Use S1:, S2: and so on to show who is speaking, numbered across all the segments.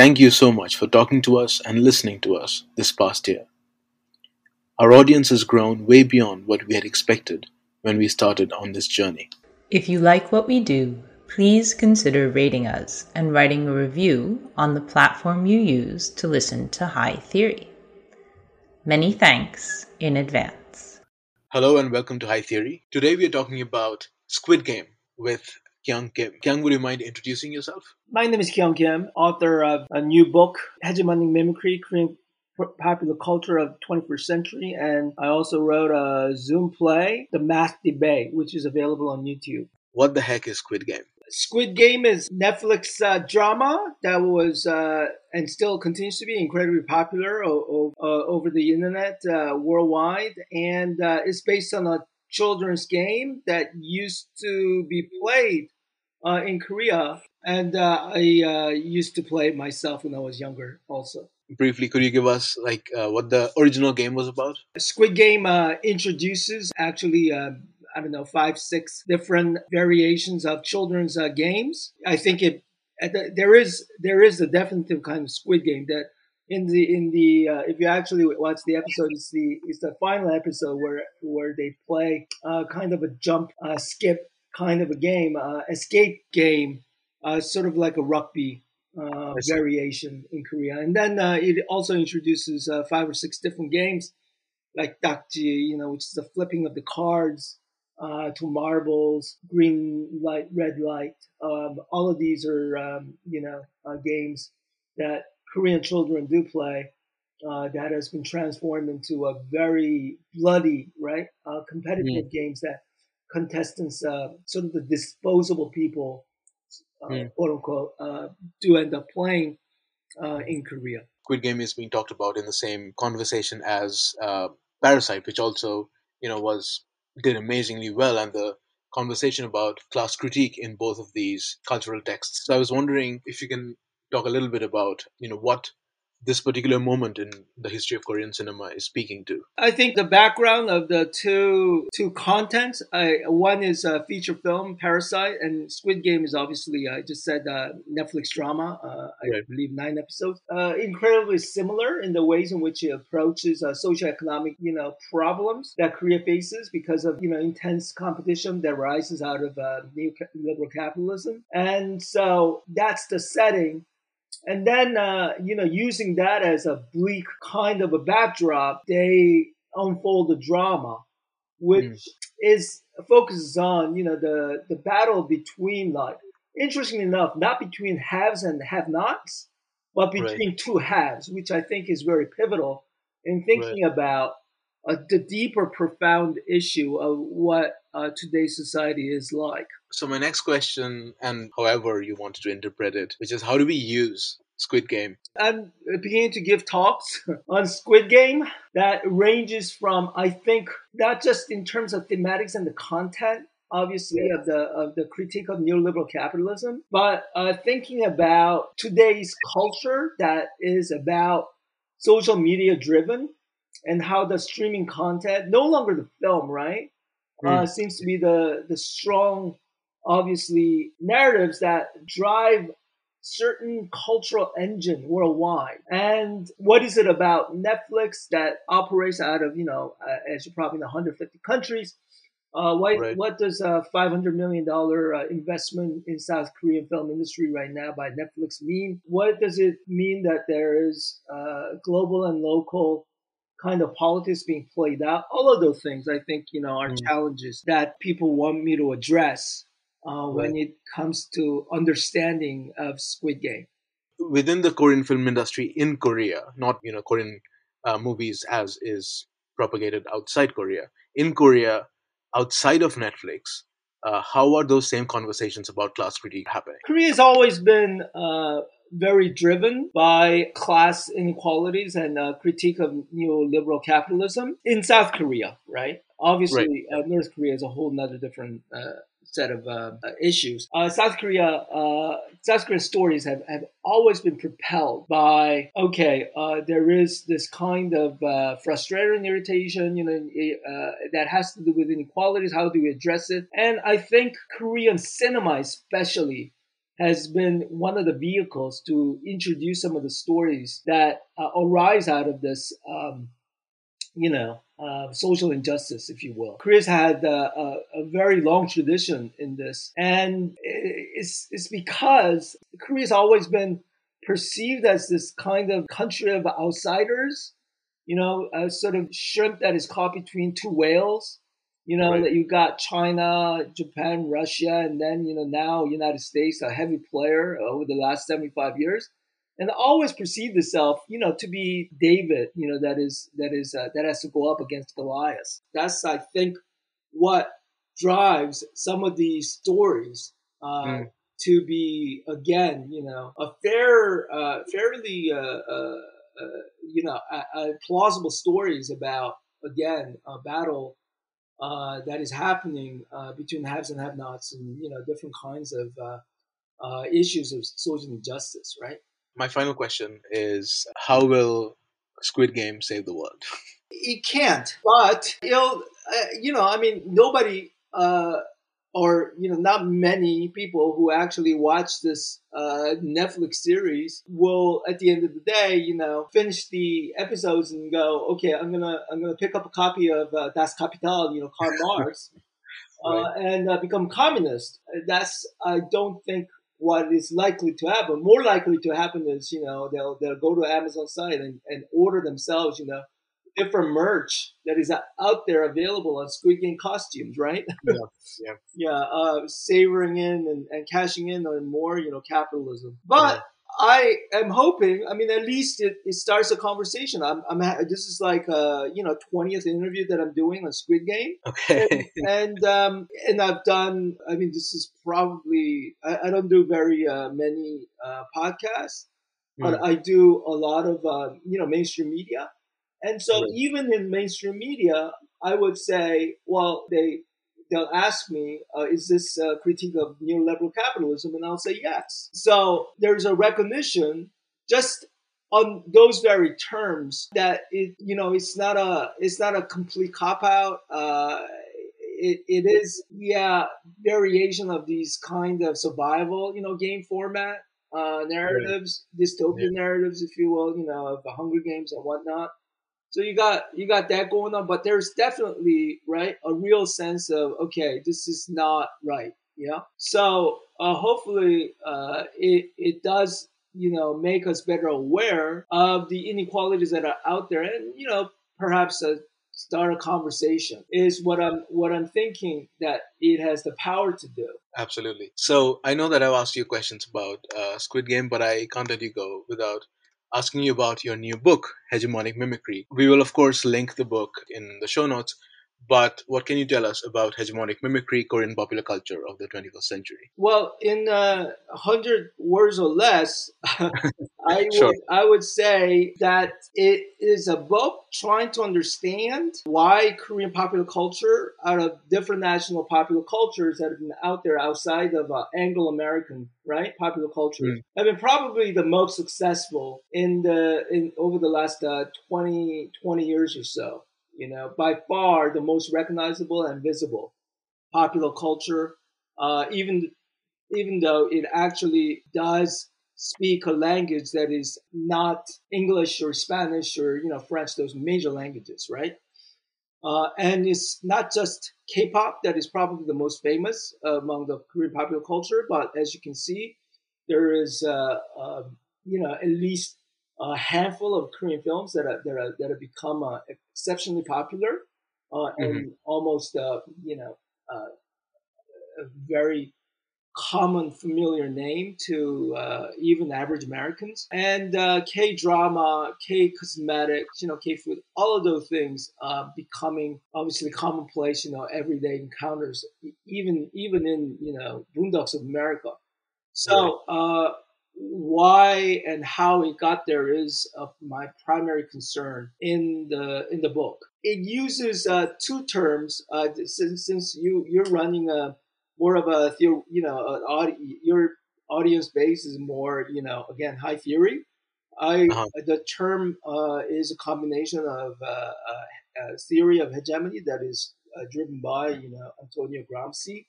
S1: Thank you so much for talking to us and listening to us this past year. Our audience has grown way beyond what we had expected when we started on this journey.
S2: If you like what we do, please consider rating us and writing a review on the platform you use to listen to High Theory. Many thanks in advance.
S1: Hello and welcome to High Theory. Today we are talking about Squid Game with Kyung Kim. Kyung, would you mind introducing yourself?
S3: My name is Kyung Kim, author of a new book, Hegemonic Mimicry, Korean Popular Culture of 21st Century, and I also wrote a Zoom play, The Math Debate, which is available on YouTube.
S1: What the heck is Squid Game?
S3: Squid Game is Netflix uh, drama that was uh, and still continues to be incredibly popular o- o- uh, over the internet uh, worldwide, and uh, it's based on a children's game that used to be played uh, in Korea, and uh, I uh, used to play it myself when I was younger, also.
S1: Briefly, could you give us like uh, what the original game was about?
S3: Squid Game introduces actually I don't know, five, six different variations of children's uh, games. I think it there is there is a definitive kind of Squid Game that in the in the uh, if you actually watch the episode, it's the it's the final episode where where they play uh, kind of a jump, uh, skip kind of a game, uh, escape game, uh, sort of like a rugby variation in Korea. And then it also introduces five or six different games like dakji, you know, which is the flipping of the cards uh, to marbles, green light, red light. Um, all of these are, um, you know, uh, games that Korean children do play. Uh, that has been transformed into a very bloody, right, uh, competitive mm. games that contestants, uh, sort of the disposable people, mm. quote unquote, do end up playing in Korea.
S1: Squid Game is being talked about in the same conversation as Parasite, which also, you know, was did amazingly well and the conversation about class critique in both of these cultural texts. So I was wondering if you can talk a little bit about, you know, what this particular moment in the history of Korean cinema is speaking to?
S3: I think the background of the two two contents. I, one is a feature film, Parasite, and Squid Game is obviously I just said uh, Netflix drama. Uh, I right. believe nine episodes. Uh, incredibly similar in the ways in which it approaches uh, socioeconomic you know problems that Korea faces because of you know intense competition that rises out of uh, neoliberal capitalism, and so that's the setting and then, uh, you know, using that as a bleak kind of a backdrop, they unfold the drama, which mm. is focuses on, you know, the, the battle between, like, interestingly enough, not between haves and have nots, but between right. two halves, which I think is very pivotal in thinking right. about uh, the deeper, profound issue of what uh, today's society is like.
S1: So, my next question, and however you wanted to interpret it, which is how do we use Squid Game?
S3: I'm beginning to give talks on Squid Game that ranges from, I think, not just in terms of thematics and the content, obviously of the of the critique of neoliberal capitalism, but uh, thinking about today's culture that is about social media driven and how the streaming content, no longer the film, right, mm. uh, seems to be the the strong, obviously narratives that drive certain cultural engine worldwide. And what is it about Netflix that operates out of, you know, uh, as you probably know, 150 countries? Uh, what, right. what does a $500 million uh, investment in South Korean film industry right now by Netflix mean? What does it mean that there is uh, global and local kind of politics being played out? All of those things, I think, you know, are mm. challenges that people want me to address uh, right. when it comes to understanding of Squid Game.
S1: Within the Korean film industry in Korea, not you know Korean uh, movies as is propagated outside Korea. In Korea, outside of Netflix, uh, how are those same conversations about class critique happening?
S3: Korea has always been uh, very driven by class inequalities and uh, critique of neoliberal capitalism in South Korea, right? Obviously, right. Uh, North Korea is a whole nother different uh, set of uh, issues. Uh, South Korea, uh, South Korean stories have, have always been propelled by okay, uh, there is this kind of uh, frustration, irritation, you know, uh, that has to do with inequalities. How do we address it? And I think Korean cinema, especially. Has been one of the vehicles to introduce some of the stories that arise out of this um, you know, uh, social injustice, if you will. Korea's had uh, a, a, very long tradition in this, and it's it's because Korea's always been perceived as this kind of country of outsiders, you know, a sort of shrimp that is caught between two whales. You know right. that you got China, Japan, Russia, and then you know now United States, a heavy player over the last seventy five years and always perceived itself, you know, to be David, you know, that is that is uh, that has to go up against Goliath. That's I think what drives some of these stories uh, mm. to be again, you know, a fair, uh, fairly, uh, uh, uh, you know, plausible stories about again a battle. that is happening between haves and have-nots, and you know different kinds of issues of social injustice, right?
S1: My final question is how will Squid Game save the world?
S3: It can't, but it'll, uh, you know, I mean, nobody, uh, or, you know, not many people who actually watch this uh, Netflix series will, at the end of the day, you know, finish the episodes and go, okay, I'm gonna, I'm gonna pick up a copy of uh, Das Kapital, you know, Karl Marx, uh, right. and uh, become communist. That's, I don't think what is likely to happen. More likely to happen is, you know, they'll they'll go to Amazon site and, and order themselves, you know, different merch that is out there available on Game costumes, right?
S1: Yeah, yeah,
S3: yeah. Uh, savoring in and, and cashing in on more, you know, capitalism. But. I am hoping. I mean, at least it, it starts a conversation. I'm, I'm. This is like a you know twentieth interview that I'm doing on Squid Game.
S1: Okay.
S3: And and, um, and I've done. I mean, this is probably. I, I don't do very uh, many uh, podcasts, mm. but I do a lot of uh, you know mainstream media. And so even in mainstream media, I would say, well, they they'll ask me, uh, is this a critique of neoliberal capitalism? And I'll say yes. So there's a recognition just on those very terms that it, you know, it's not a, it's not a complete cop out. Uh, it, it is, yeah, variation of these kind of survival, you know, game format uh, narratives, right. dystopian yeah. narratives, if you will, you know, of the Hunger Games and whatnot. So you got you got that going on, but there's definitely right a real sense of okay, this is not right. Yeah. So uh, hopefully uh, it it does you know make us better aware of the inequalities that are out there, and you know perhaps uh, start a conversation is what I'm what I'm thinking that it has the power to do.
S1: Absolutely. So I know that I've asked you questions about uh, Squid Game, but I can't let you go without asking you about your new book, Hegemonic Mimicry. We will, of course, link the book in the show notes. But what can you tell us about hegemonic mimicry, Korean popular culture of the 21st century?
S3: Well, in uh, 100 words or less, I,
S1: Sure.
S3: would, I would say that it is a book trying to understand why Korean popular culture, out of different national popular cultures that have been out there outside of uh, Anglo American, right, popular culture,
S1: Mm.
S3: have been probably the most successful in the in over the last uh, 20, 20 years or so. You know, by far the most recognizable and visible popular culture, uh, even even though it actually does speak a language that is not English or Spanish or you know French, those major languages, right? Uh, and it's not just K-pop that is probably the most famous among the Korean popular culture, but as you can see, there is uh, uh, you know at least a handful of Korean films that are, that are, that have become uh, exceptionally popular uh, and almost uh, you know uh, a very common familiar name to uh, even average Americans. And uh, K drama, K cosmetics, you know, K food, all of those things uh, becoming obviously commonplace, you know, everyday encounters, even even in you know boondocks of America. So. Uh, why and how it got there is uh, my primary concern in the in the book. It uses uh, two terms uh, since since you you're running a more of a you know audi- your audience base is more you know again high theory. I
S1: Uh-huh.
S3: the term uh, is a combination of uh, a theory of hegemony that is uh, driven by you know Antonio Gramsci,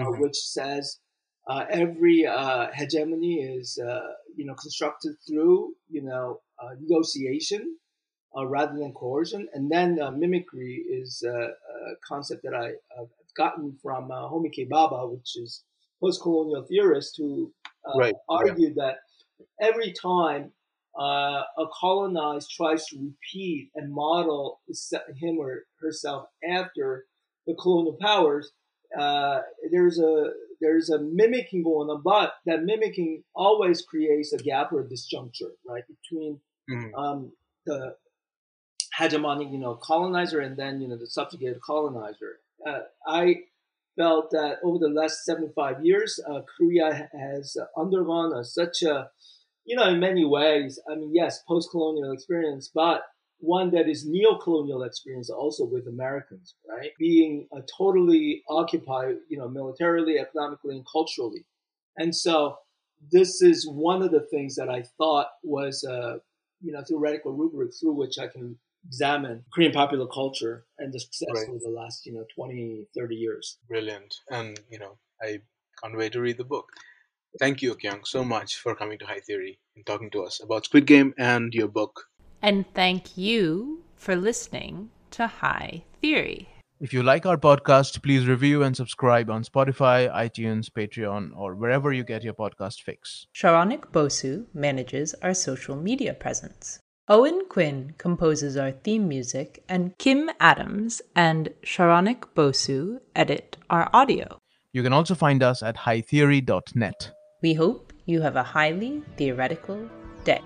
S3: uh,
S1: Mhm.
S3: which says uh, every uh, hegemony is uh, you know constructed through you know uh, negotiation uh, rather than coercion, and then uh, mimicry is uh, a concept that I, have gotten from uh, K. Bhabha, which is post-colonial theorist who uh,
S1: Right, yeah.
S3: argued that every time uh, a colonized tries to repeat and model him or herself after the colonial powers, uh, there's a there's a mimicking going on, but that mimicking always creates a gap or a disjuncture, right, between
S1: Mhm.
S3: um, the hegemonic, you know, colonizer and then you know the subjugated colonizer. Uh, I felt that over the last 75 years, uh, Korea has undergone a, such a, you know, in many ways. I mean, yes, post-colonial experience, but one that is neo-colonial experience also with Americans, right? Being uh, totally occupied, you know, militarily, economically, and culturally. And so this is one of the things that I thought was, uh, you know, theoretical rubric through which I can examine Korean popular culture and the success
S1: Right.
S3: over the last, you know, 20, 30 years.
S1: Brilliant. And, you know, I can't wait to read the book. Thank you, Kyung, so much for coming to High Theory and talking to us about Squid Game and your book.
S2: And thank you for listening to High Theory.
S4: If you like our podcast, please review and subscribe on Spotify, iTunes, Patreon, or wherever you get your podcast fix.
S2: Saronik Bosu manages our social media presence. Owen Quinn composes our theme music, and Kim Adams and Saronik Bosu edit our audio.
S4: You can also find us at hightheory.net.
S2: We hope you have a highly theoretical day.